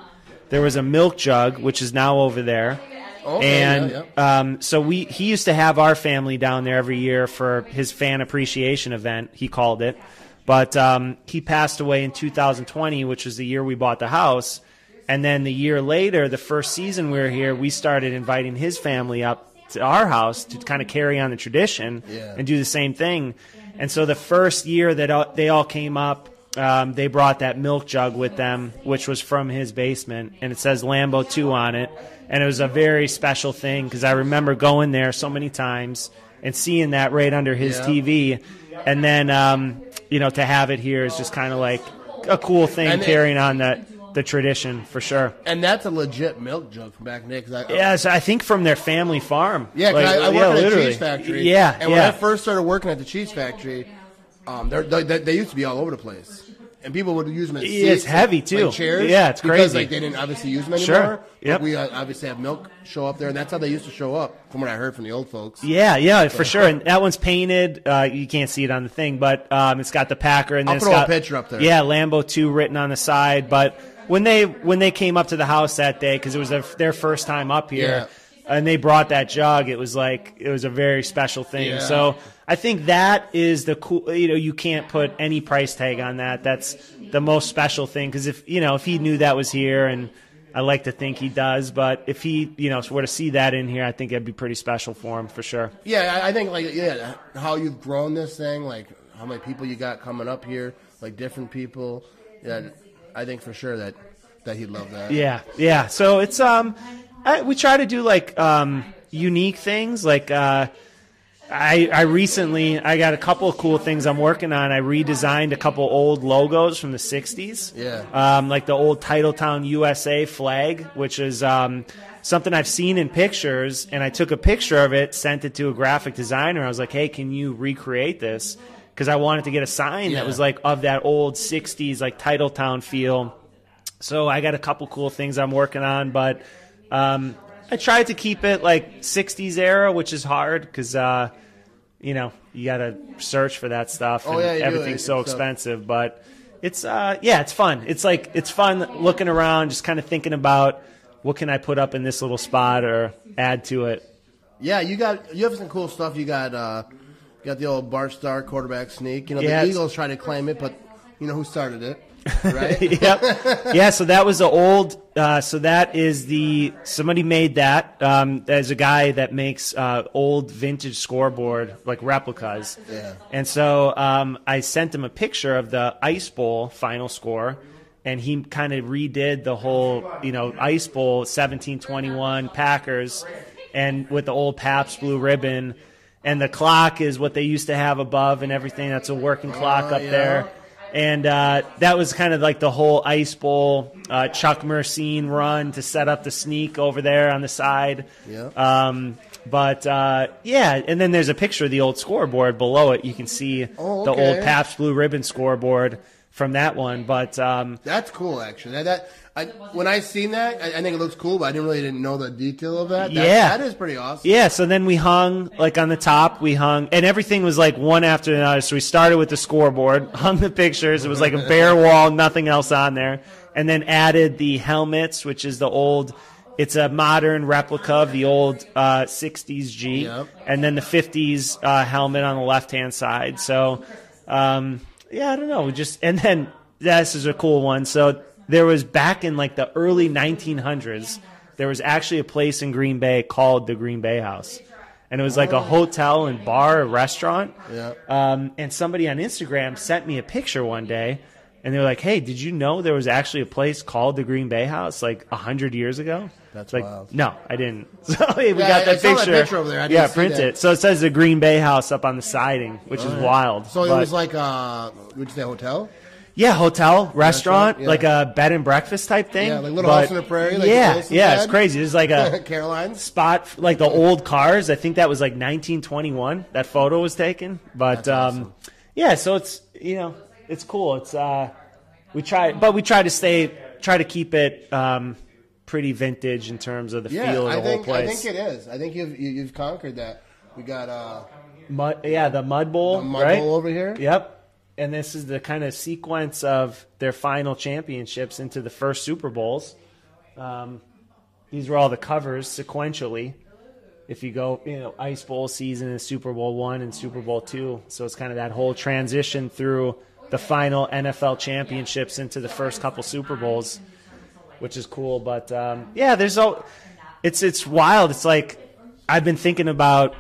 there was a milk jug, which is now over there. Okay, and yeah, yeah. um, so we he used to have our family down there every year for his fan appreciation event. He called it, but um, he passed away in 2020, which was the year we bought the house. And then the year later, the first season we were here, we started inviting his family up to our house to kind of carry on the tradition Yeah. and do the same thing. And so the first year that all, they all came up, um, they brought that milk jug with them, which was from his basement, and it says Lambo 2 on it. And it was a very special thing because I remember going there so many times and seeing that right under his Yeah. TV. And then, um, you know, to have it here is just kind of like a cool thing And it- carrying on that the tradition for sure. And that's a legit milk jug from back in the day. I, Yeah, so I think from their family farm. Yeah, Like, I, I work yeah, at a literally. cheese factory. Yeah, and when. I first started working at the cheese factory, um, they they they used to be all over the place, and people would use them as seats, it's heavy, too. like chairs. Yeah, it's because, crazy. Like they didn't obviously use them Sure. anymore. but Yep. we uh, obviously have milk show up there, and that's how they used to show up, from what I heard from the old folks. Yeah, yeah, for sure. And that one's painted. Uh, you can't see it on the thing, but um, it's got the Packer, and then I'll it's throw a got picture up there. Yeah, Lambo two written on the side. But when they when they came up to the house that day, because it was their, their first time up here, and they brought that jug, it was like it was a very special thing. Yeah. So I think that is the cool. You know, you can't put any price tag on that. That's the most special thing because if you know if he knew that was here and. I like to think he does, but if he, you know, were to see that in here, I think it'd be pretty special for him for sure. Yeah, I, I think like yeah, how you've grown this thing, like how many people you got coming up here, like different people. Yeah, I think for sure that that he'd love that. Yeah, yeah. So it's um, I, we try to do like um, unique things. Like uh, I, I recently I got a couple of cool things I'm working on. I redesigned a couple old logos from the '60s. Yeah. Um, like the old Titletown USA flag, which is um, something I've seen in pictures, and I took a picture of it, sent it to a graphic designer. I was like, "Hey, can you recreate this?" Because I wanted to get a sign Yeah. that was like of that old '60s like Titletown feel. So I got a couple cool things I'm working on, but um, I tried to keep it like '60s era, which is hard because uh, you know you got to search for that stuff, Oh, and yeah, everything's so expensive. But it's uh, yeah, it's fun. It's like it's fun looking around, just kind of thinking about what can I put up in this little spot or add to it. Yeah, you got you have some cool stuff. You got uh, got the old Bart Starr quarterback sneak. You know, Yeah, the Eagles try to claim it, but you know who started it, right? yep. Yeah, so that was the old. Uh, so that is the somebody made that. Um, there's a guy that makes uh, old vintage scoreboard like replicas. Yeah. And so um, I sent him a picture of the Ice Bowl final score, and he kind of redid the whole, you know, Ice Bowl 1721 Packers, and with the old Pabst blue ribbon. And the clock is what they used to have above and everything. That's a working clock Oh, up yeah. there and uh, that was kind of like the whole Ice Bowl uh, Chuck Mercein run to set up the sneak over there on the side. Yeah. Um, but uh, yeah, and then there's a picture of the old scoreboard below it. You can see Oh, the old Pabst Blue Ribbon scoreboard from that one. But um, That's cool, actually. That, that I, when I seen that, I, I think it looks cool, but I didn't really didn't know the detail of that. That- Yeah. that is pretty awesome. Yeah, so then we hung like on the top. We hung, and everything was like one after another. So we started with the scoreboard, hung the pictures. It was like a bare wall, nothing else on there, and then added the helmets, which is the old. It's a modern replica of the old uh, '60s G, Yep. and then the '50s uh, helmet on the left hand side. So, um, yeah, I don't know. We just and then this is a cool one. So there was back in like the early 1900s, there was actually a place in Green Bay called the Green Bay House, and it was like a hotel and bar, a restaurant. Yeah. Um, and somebody on Instagram sent me a picture one day, and they were like, "Hey, did you know there was actually a place called the Green Bay House like a hundred years ago?" That's like, wild. no, I didn't. So hey, we Yeah, got I that saw that picture. picture over there. I didn't yeah, see print that. it. So it says the Green Bay House up on the siding, which is wild. So it But- was like uh, would you say hotel? Yeah, hotel, restaurant, yeah. like a bed and breakfast type thing. Yeah, like Little But- House on the Prairie, like yeah, yeah, it's crazy. It's like a Caroline's. spot like the old cars. I think that was like 1921. That photo was taken, but um, awesome. yeah. So it's you know it's cool. It's uh, we try, but we try to stay, try to keep it um, pretty vintage in terms of the Yeah, feel of the I think whole place. I think it is. I think you've you, you've conquered that. We got uh, Mud, yeah, the Mud Bowl, The Mud right? Bowl over here? Yep. And this is the kind of sequence of their final championships into the first Super Bowls. Um, these were all the covers sequentially. If you go, you know, Ice Bowl season and Super Bowl one and Super Bowl two, so it's kind of that whole transition through the final NFL championships into the first couple Super Bowls, which is cool. But um, yeah, there's all. It's it's wild. It's like I've been thinking about.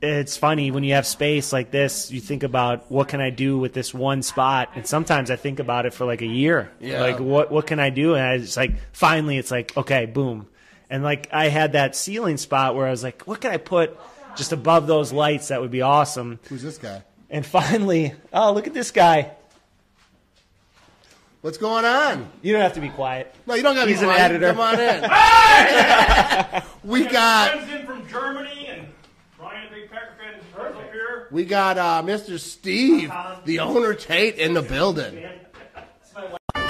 It's funny when you have space like this. You think about what can I do with this one spot, and sometimes I think about it for like a year. Yeah. Like what what can I do? And I just like finally, it's like okay, boom. And like I had that ceiling spot where I was like, what can I put just above those lights that would be awesome? who's this guy? And finally, oh look at this guy. What's going on? You don't have to be quiet. No, you don't got to be He's an quiet. editor. Come on in. we got Friends in from Germany and Ryan, a big Packer fan, is up here. We got uh, Mr. Steve, the owner Tate, in the building.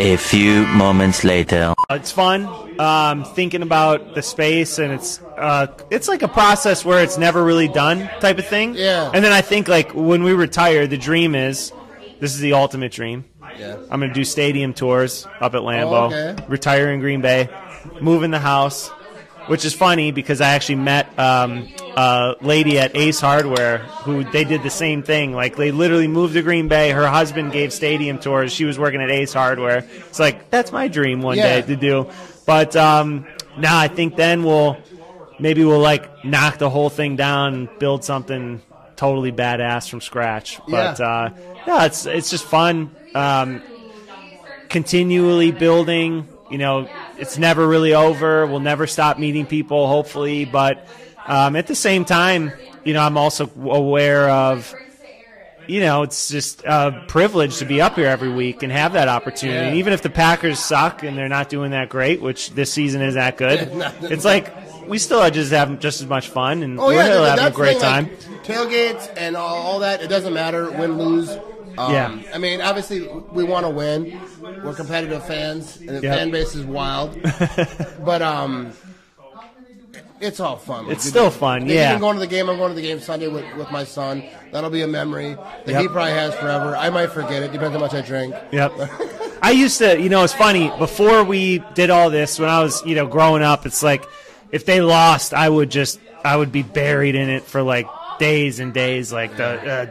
A few moments later. It's fun um, thinking about the space, and it's uh, it's like a process where it's never really done type of thing. Yeah. And then I think like when we retire, the dream is this is the ultimate dream. Yeah. I'm going to do stadium tours up at Lambeau, Oh, okay. retire in Green Bay, move in the house, which is funny because I actually met um, a lady at Ace Hardware who they did the same thing. Like they literally moved to Green Bay. Her husband gave stadium tours. She was working at Ace Hardware. It's like that's my dream one Yeah. day to do. But um, now I think then we'll maybe we'll like knock the whole thing down and build something totally badass from scratch. But Yeah. uh, no, it's it's just fun. Um, continually building. You know, it's never really over. We'll never stop meeting people, hopefully. But um, at the same time, you know, I'm also aware of you know, it's just a privilege to be up here every week and have that opportunity. And even if the Packers suck and they're not doing that great, which this season is that good, it's like we still are just having just as much fun and Oh we're yeah, still having a great thing, time. like, tailgates and all, all that. It doesn't matter win lose. Um, Yeah. I mean, obviously we want to win. We're competitive fans, and the Yep. fan base is wild. but um, it's all fun. It's still fun, yeah. I'm going to the game. I'm going to the game Sunday with, with my son. That'll be a memory that Yep. he probably has forever. I might forget it. Depends how much I drink. Yep. I used to, you know, it's funny. Before we did all this, when I was, you know, growing up, it's like if they lost, I would just, I would be buried in it for like days and days, like the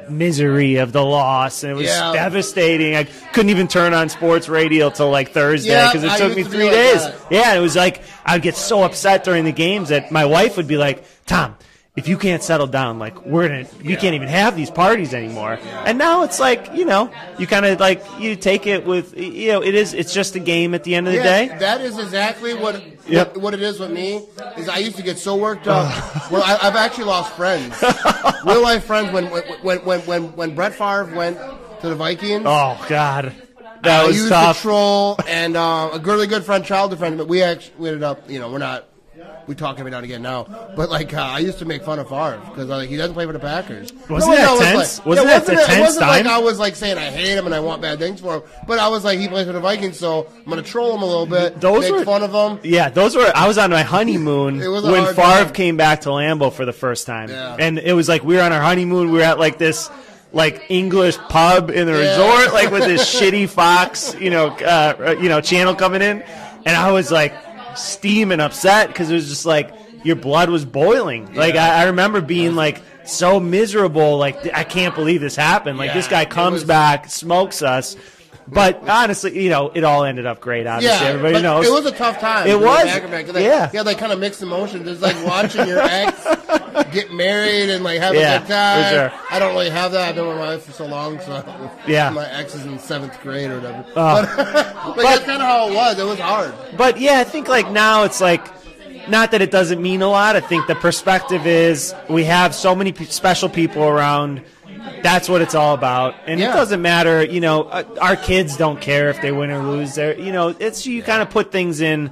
uh, misery of the loss, and it was Yeah. devastating. I couldn't even turn on sports radio till like Thursday Yeah, because it took me used to be three like days. that. Yeah, it was like I'd get so upset during the games that my wife would be like, "Tom." If you can't settle down, like we're gonna, we can't even have these parties anymore. And now it's like, you know, you kind of like you take it with, you know, it is, it's just a game at the end of the day. that is exactly what, Yep. what what it is with me. Is I used to get so worked up. well, I, I've actually lost friends, real life friends. When when when when when Brett Favre went to the Vikings, Oh God, that I was used tough. to troll, and uh, a really good friend, childhood friend, but we actually we ended up, you know, we're not. We talk every now and again now, but like uh, I used to make fun of Favre because like he doesn't play for the Packers. Wasn't No, that was tense? Like, Wasn't yeah, that wasn't it- tense It wasn't like? I was like saying I hate him and I want bad things for him, but I was like he plays for the Vikings, so I'm gonna troll him a little bit, Those make were- fun of him. Yeah, those were. I was on my honeymoon It was a when Favre time. came back to Lambeau for the first time, Yeah. and it was like we were on our honeymoon. We were at like this like English pub in the Yeah. resort, like with this shitty Fox, you know, uh, you know, channel coming in, and I was like steaming, upset because it was just like your blood was boiling. Like I, I remember being like so miserable. Like I can't believe this happened. Like this guy comes was- back, smokes us. But honestly, you know, it all ended up great. Obviously, Yeah, everybody knows it was a tough time. It was. back and back, 'cause, Yeah. had like kind of mixed emotions. It's like watching your ex get married and like have Yeah, a good time. for sure. I don't really have that. I've been with my wife for so long, so Yeah. Uh, my ex is in seventh grade or whatever. but, but that's kind of how it was. It was hard. But yeah, I think like now it's like not that it doesn't mean a lot. I think the perspective is we have so many pe- special people around. That's what it's all about, and Yeah. it doesn't matter. You know, uh, our kids don't care if they win or lose. They're, you know, it's you kind of put things in.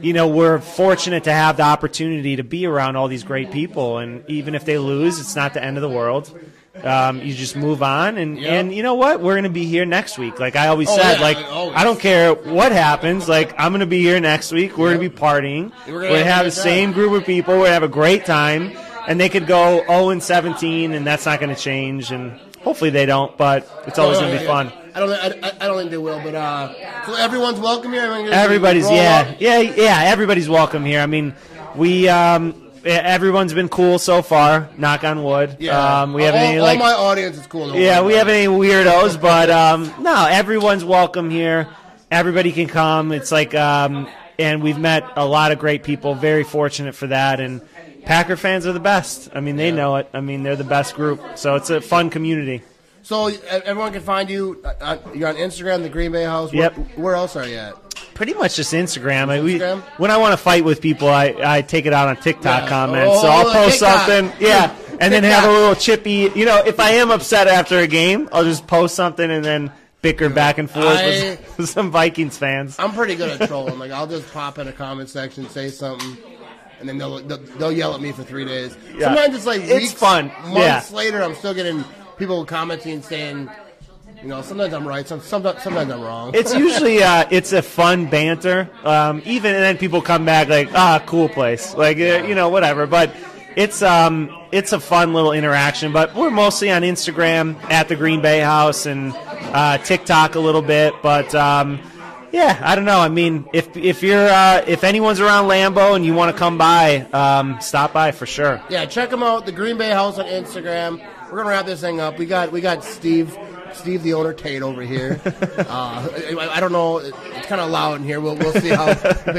You know, we're fortunate to have the opportunity to be around all these great people, and even if they lose, it's not the end of the world. Um, you just move on, and Yeah. and you know what? We're going to be here next week. Like I always Oh, said, yeah, like always. I don't care what happens. Like I'm going to be here next week. We're going to be partying. We're We're gonna have have the same group of people. We're going to have a great time, and they could go 0 and 17, and that's not going to change. And hopefully they don't, but it's always going to be fun. I don't. I, I, don't think they will. But uh, so everyone's welcome here. Everyone Everybody's yeah, up. yeah, yeah. Everybody's welcome here. I mean, we um, everyone's been cool so far. Knock on wood. Yeah. Um, we haven't all, any all like my audience is cool. Yeah, we have any weirdos, but um, no, everyone's welcome here. Everybody can come. It's like, um, and we've met a lot of great people. Very fortunate for that. And Packer fans are the best. I mean, they know it. I mean, they're the best group. So it's a fun community. So everyone can find you. Uh, uh, you're on Instagram, the Green Bay House. Where, Yep. Where else are you at? Pretty much just Instagram. I, we, Instagram? when I want to fight with people, I, I take it out on TikTok Yeah. comments. so Oh, I'll post TikTok. something, yeah, and then have a little chippy. You know, if I am upset after a game, I'll just post something and then bicker back and forth I- with, with some Vikings fans. I'm pretty good at trolling. Like I'll just pop in a comment section, say something, and then they'll they'll, they'll yell at me for three days. Yeah. Sometimes it's like It's weeks, fun. Months Yeah. later, I'm still getting people commenting saying, you know, sometimes I'm right, sometimes sometimes I'm wrong. It's usually uh, it's a fun banter. Um, even and then people come back like, ah, cool place, like uh, you know, whatever. But it's um, it's a fun little interaction. But we're mostly on Instagram at the Green Bay House and uh, TikTok a little bit. But um, yeah, I don't know. I mean, if if you're uh, if anyone's around Lambeau and you want to come by, um, stop by for sure. yeah, check them out. The Green Bay House on Instagram. We're gonna wrap this thing up. We got we got Steve. Steve the owner Tate over here. uh, I, I don't know. It's kind of loud in here. We'll, we'll see how,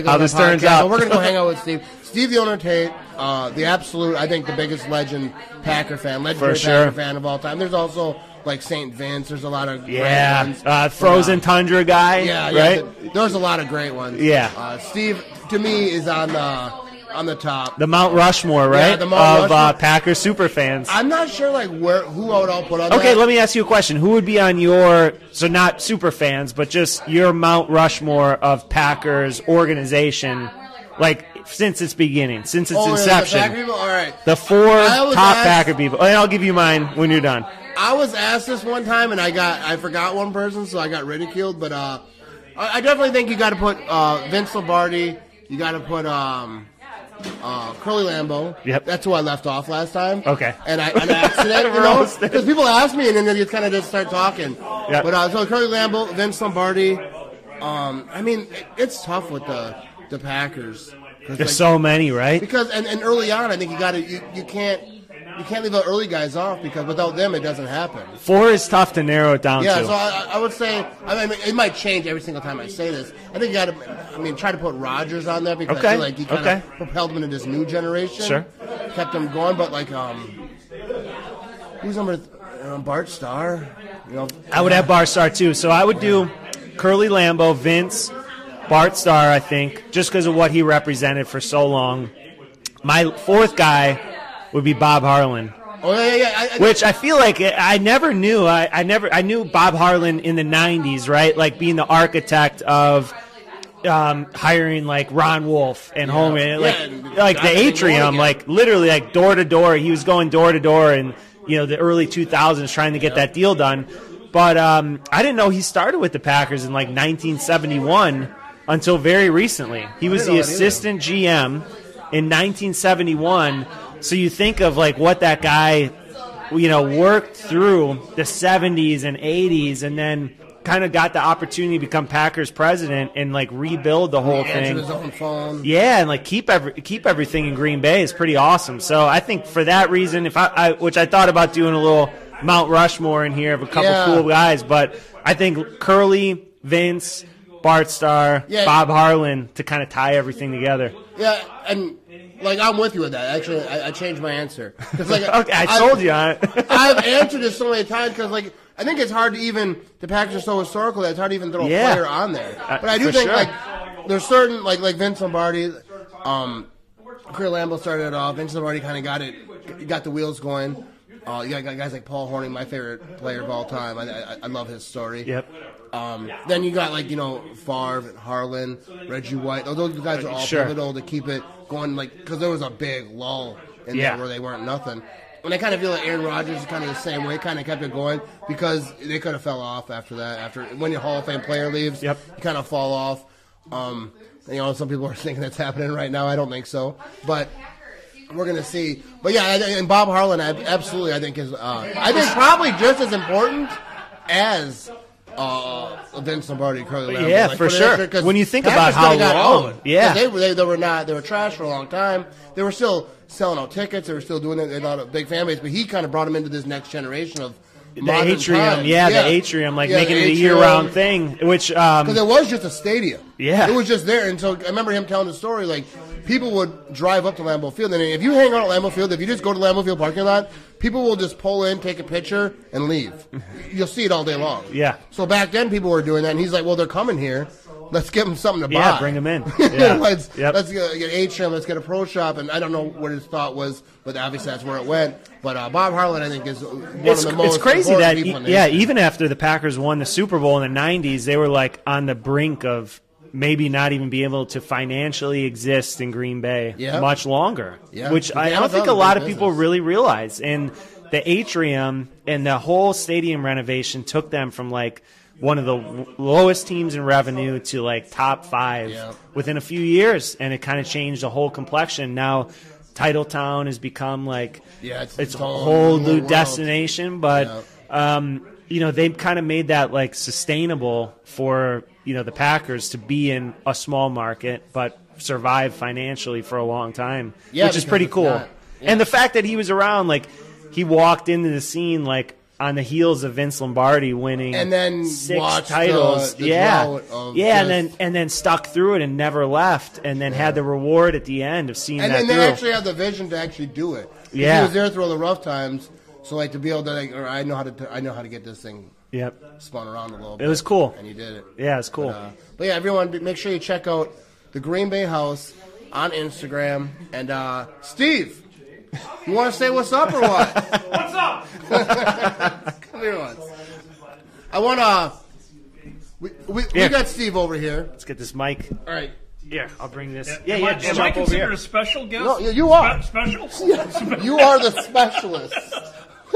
How this turns out. but We're gonna go hang out with Steve. Steve the owner Tate, uh, the absolute, I think, the biggest legend Packer fan, legendary For sure. Packer fan of all time. There's also like St. Vince. There's a lot of great Yeah, ones. uh, frozen uh, tundra guy. yeah, yeah. right. th- There's a lot of great ones. Yeah. Uh, Steve, to me, is on the on the top. The Mount Rushmore, right? the Mount of Uh, Packers super fans. I'm not sure like where who I would all put on. Okay, that. let me ask you a question. Who would be on your so not super fans, but just your Mount Rushmore of Packers organization, like since its beginning, since its Oh, yeah, the inception? People? All right. The four top Packer people. And I'll give you mine when you're done. I was asked this one time, and I got I forgot one person, so I got ridiculed. But uh, I, I definitely think you got to put uh, Vince Lombardi. You got to put um, uh, Curly Lambeau. Yep. That's who I left off last time. Okay. And I an accident, you know, because people ask me, and then they just kind of just start talking. Yep. But uh, so Curly Lambeau, Vince Lombardi. Um, I mean, it, it's tough with the the Packers. There's like, so many, right? because and, and early on, I think you got to you, you can't you can't leave the early guys off because without them, it doesn't happen. Four is tough to narrow it down Yeah, to. so I, I would say I mean it might change every single time I say this. I think you got to I mean try to put Rodgers on there because Okay, I feel like he kind of okay. propelled him into this new generation. Sure. kept him going. But like um, who's number th- um, Bart Starr? You know, I would have Bart Starr too. So I would do Curly Lambeau, Vince, Bart Starr, I think, just because of what he represented for so long. My fourth guy would be Bob Harlan. Oh yeah, yeah, yeah. I, I, Which I feel like I never knew. I, I never I knew Bob Harlan in the '90s, right? Like being the architect of um, hiring like Ron Wolf and Holmgren, like Yeah, like the got everything going atrium, like literally like door to door. He was going door to door in you know the early 2000s trying to get that deal done. But um, I didn't know he started with the Packers in like 1971 until very recently. He was the assistant GM in 1971. So you think of like what that guy, you know, worked through the 70s and 80s, and then kind of got the opportunity to become Packers president and like rebuild the whole thing. his own phone. Yeah, and like keep every keep everything in Green Bay is pretty awesome. So I think for that reason, if I, I which I thought about doing a little Mount Rushmore in here of a couple Yeah. cool guys, but I think Curly, Vince, Bart Starr, Yeah. Bob Harlan to kind of tie everything together. Yeah, and like I'm with you with that. Actually, I, I changed my answer 'Cause, like, Okay, I told you. I, I've answered this so many times because, like, I think it's hard to even the Packers are so historical that it's hard to even throw Yeah. a player on there. Uh, But I do for think sure. like there's certain like like Vince Lombardi, um, Chris Lambeau started it off. Vince Lombardi kind of got it, got the wheels going. Uh, you got got guys like Paul Hornung, my favorite player of all time. I, I, I love his story. Yep. Um, then you got like you know Favre, Harlan, Reggie White. Those those guys are all Sure. pivotal to keep it going. Like because there was a big lull in Yeah. there where they weren't nothing. And I kind of feel like Aaron Rodgers is kind of the same way. Kind of kept it going because they could have fell off after that. After when your Hall of Fame player leaves, Yep. you kind of fall off. Um, you know, some people are thinking that's happening right now. I don't think so, but we're gonna see. But yeah, and Bob Harlan, I- absolutely, I think is. Uh, I think probably just as important as. Uh, Vince Lombardi, Lambeau. Yeah, like, for sure. answer, 'cause When you think about how long- owned. yeah. they, were- they, they were not they were trash for a long time. They were still selling out tickets. They were still doing it. They had a big fan base, but he kind of brought them into this next generation of the atrium, times. yeah, the atrium, like Yeah, making it a year-round thing, which um, Because it was just a stadium. Yeah. It was just there. And so I remember him telling the story like people would drive up to Lambeau Field. And if you hang out at Lambeau Field, if you just go to Lambeau Field parking lot, people will just pull in, take a picture, and leave. You'll see it all day long. Yeah. So back then people were doing that. And he's like, well, they're coming here. Let's give them something to Yeah, bring them in. Yeah. let's Yep. let's get, get Atrium. Let's get a pro shop. And I don't know what his thought was, but obviously that's where it went. But uh, Bob Harlan, I think, is one it's, of the most it's crazy that the yeah, even after the Packers won the Super Bowl in the '90s, they were like on the brink of maybe not even be able to financially exist in Green Bay Yeah. much longer. Yeah. which I don't think a lot of people really realize. And the atrium and the whole stadium renovation took them from like one of the lowest teams in revenue to like top five Yeah. within a few years, and it kind of changed the whole complexion. Now. Titletown has become like Yeah, it's- it's it's a whole new destination, but um, you know they've kind of made that like sustainable for you know the Packers to be in a small market but survive financially for a long time, Yeah, which is pretty cool. not- yeah. And the fact that he was around, like he walked into the scene like on the heels of Vince Lombardi winning And then six watched the- titles, the yeah, of yeah, and then and then stuck through it and never left, and then had the reward at the end of seeing and that then through. they actually have the vision to actually do it. Yeah. he was there through all the rough times. So like to be able to like, or I know how to t- I know how to get this thing Yep. spun around a little. Bit. It was cool. and you did it. Yeah, it's cool. Uh, but yeah, everyone, make sure you check out the Green Bay House on Instagram. And uh, Steve, you want to say what's up or what? What's up? Come here once. I want to. We, we, we got Steve over here. Let's get this mic. All right. Yeah, I'll bring this. Am Yeah, I- yeah. Am I considered a special guest? No, you- you are. Spe- special? You are the specialist.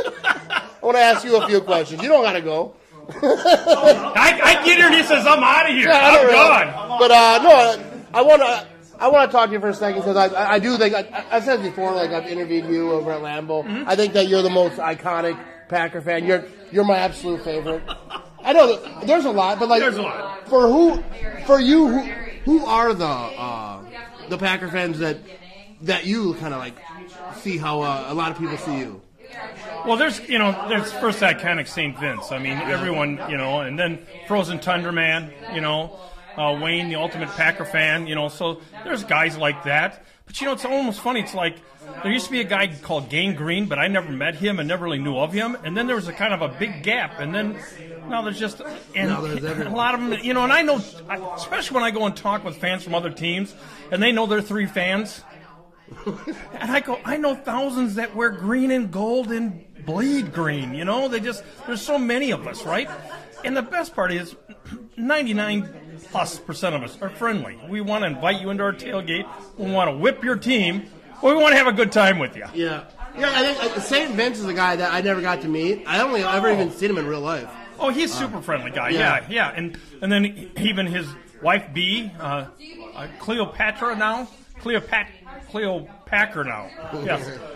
I want to ask you a few questions. You don't got to go. I, I get here and he says, I'm out of here. I I'm really- gone. But uh, no, I want to. I want to talk to you for a second because I, I, do think I, said before, like I've interviewed you over at Lambeau. Mm-hmm. I think that you're the most iconic Packer fan. You're you're my absolute favorite. I know there's a lot, but like There's a lot. for who, for you, who, who are the uh, the Packer fans that that you kind of like see how uh, a lot of people see you. Well, there's, you know, there's first iconic St. Vince. I mean, everyone, you know, and then Frozen Tundra Man, you know, uh, Wayne, the ultimate Packer fan, you know, so there's guys like that. But, you know, it's almost funny. It's like there used to be a guy called Gang Green, but I never met him and never really knew of him. And then there was a kind of a big gap. And then now there's just, and Now there's everyone. a lot of them, you know, and I know, especially when I go and talk with fans from other teams, and they know they're three fans. And I go, I know thousands that wear green and gold and bleed green. You know, they just there's so many of us, right? And the best part is, 99 plus percent of us are friendly. We want to invite you into our tailgate. We want to whip your team. We want to have a good time with you. Yeah, yeah. I think uh, Saint Vince is a guy that I never got to meet. I only ever even seen him in real life. Oh, he's a super friendly guy. yeah. Yeah, yeah. And and then even his wife B, uh, uh, Cleopatra now, Cleopat Cleopacker now. Yes.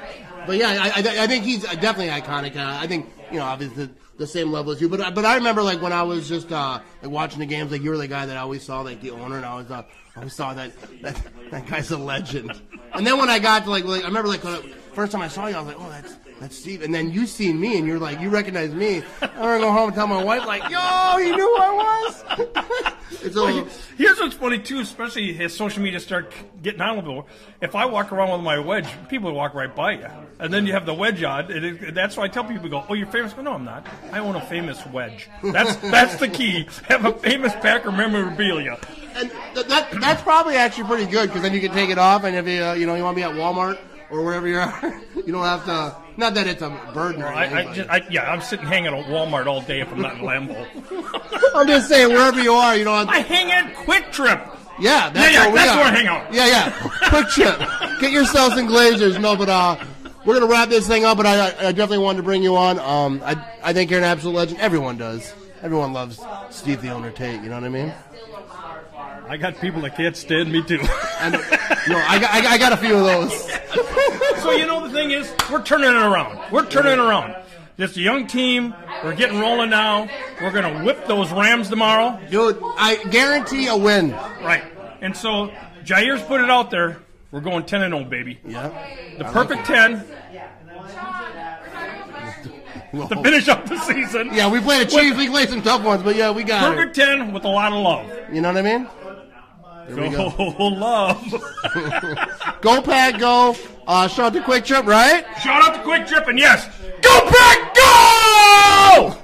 But yeah, I, I, I think he's definitely iconic. Uh, I think you know, obviously the same level as you. But I- but I remember like when I was just uh, like watching the games, like you were the guy that I always saw, like the owner, and I was thought, I always saw that that that guy's a legend. And then when I got to like, like I remember like when I, first time I saw you, I was like, oh, that's that's Steve. And then you seen me, and you're like, you recognize me. I'm gonna go home and tell my wife, like, yo, he knew who I was. it's a, Here's what's funny too, especially as social media start getting on a little. If I walk around with my wedge, people walk right by you, and then you have the wedge on. And it, that's why I tell people, "Go, oh, you're famous." Go, no, I'm not. I own a famous wedge. That's that's the key. Have a famous Packer memorabilia. And th- that that's probably actually pretty good because then you can take it off, and if you uh, you know you want to be at Walmart or wherever you are, you don't have to. Not that it's a burden. Or I, anything, I, but- just, I, yeah, I'm sitting hanging at Walmart all day if I'm not in Lambeau. I'm just saying wherever you are, you don't. I hang at QuikTrip. yeah, that's Yeah, yeah, where we that's are. where I hang out. Yeah, yeah. QuikTrip. Get yourselves some Glazers. No, but uh, we're gonna wrap this thing up. But I, I definitely wanted to bring you on. Um, I, I think you're an absolute legend. Everyone does. Everyone loves Steve the Owner Tate. You know what I mean? I got people that can't stand me too. And no, I got, I got, I got a few of those. So you know the thing is, we're turning it around. We're turning it around. A young team. We're getting rolling now. We're gonna whip those Rams tomorrow, Dude, I guarantee a win. right? And so Jaire's put it out there. We're going ten and zero, baby. Yeah. The perfect ten to finish up the season. Yeah, we played the Chiefs. We played some tough ones, but yeah, we got it. Perfect ten with a lot of love. You know what I mean? There go. Oh, love. Go Pack, go. Uh, shout out to QuikTrip, right? Shout out to QuikTrip and yes, go Pack,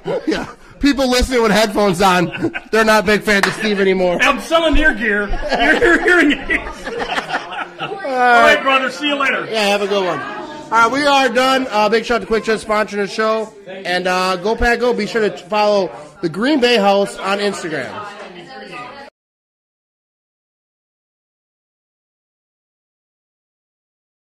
go! Yeah. People listening with headphones on, they're not big fans of Steve anymore. I'm selling ear gear. You're, you're hearing it. All right, brother. See you later. Yeah, have a good one. All right, we are done. Uh, big shout out to QuikTrip sponsoring the show. And uh, go Pack Go. Be sure to follow the Green Bay House on Instagram.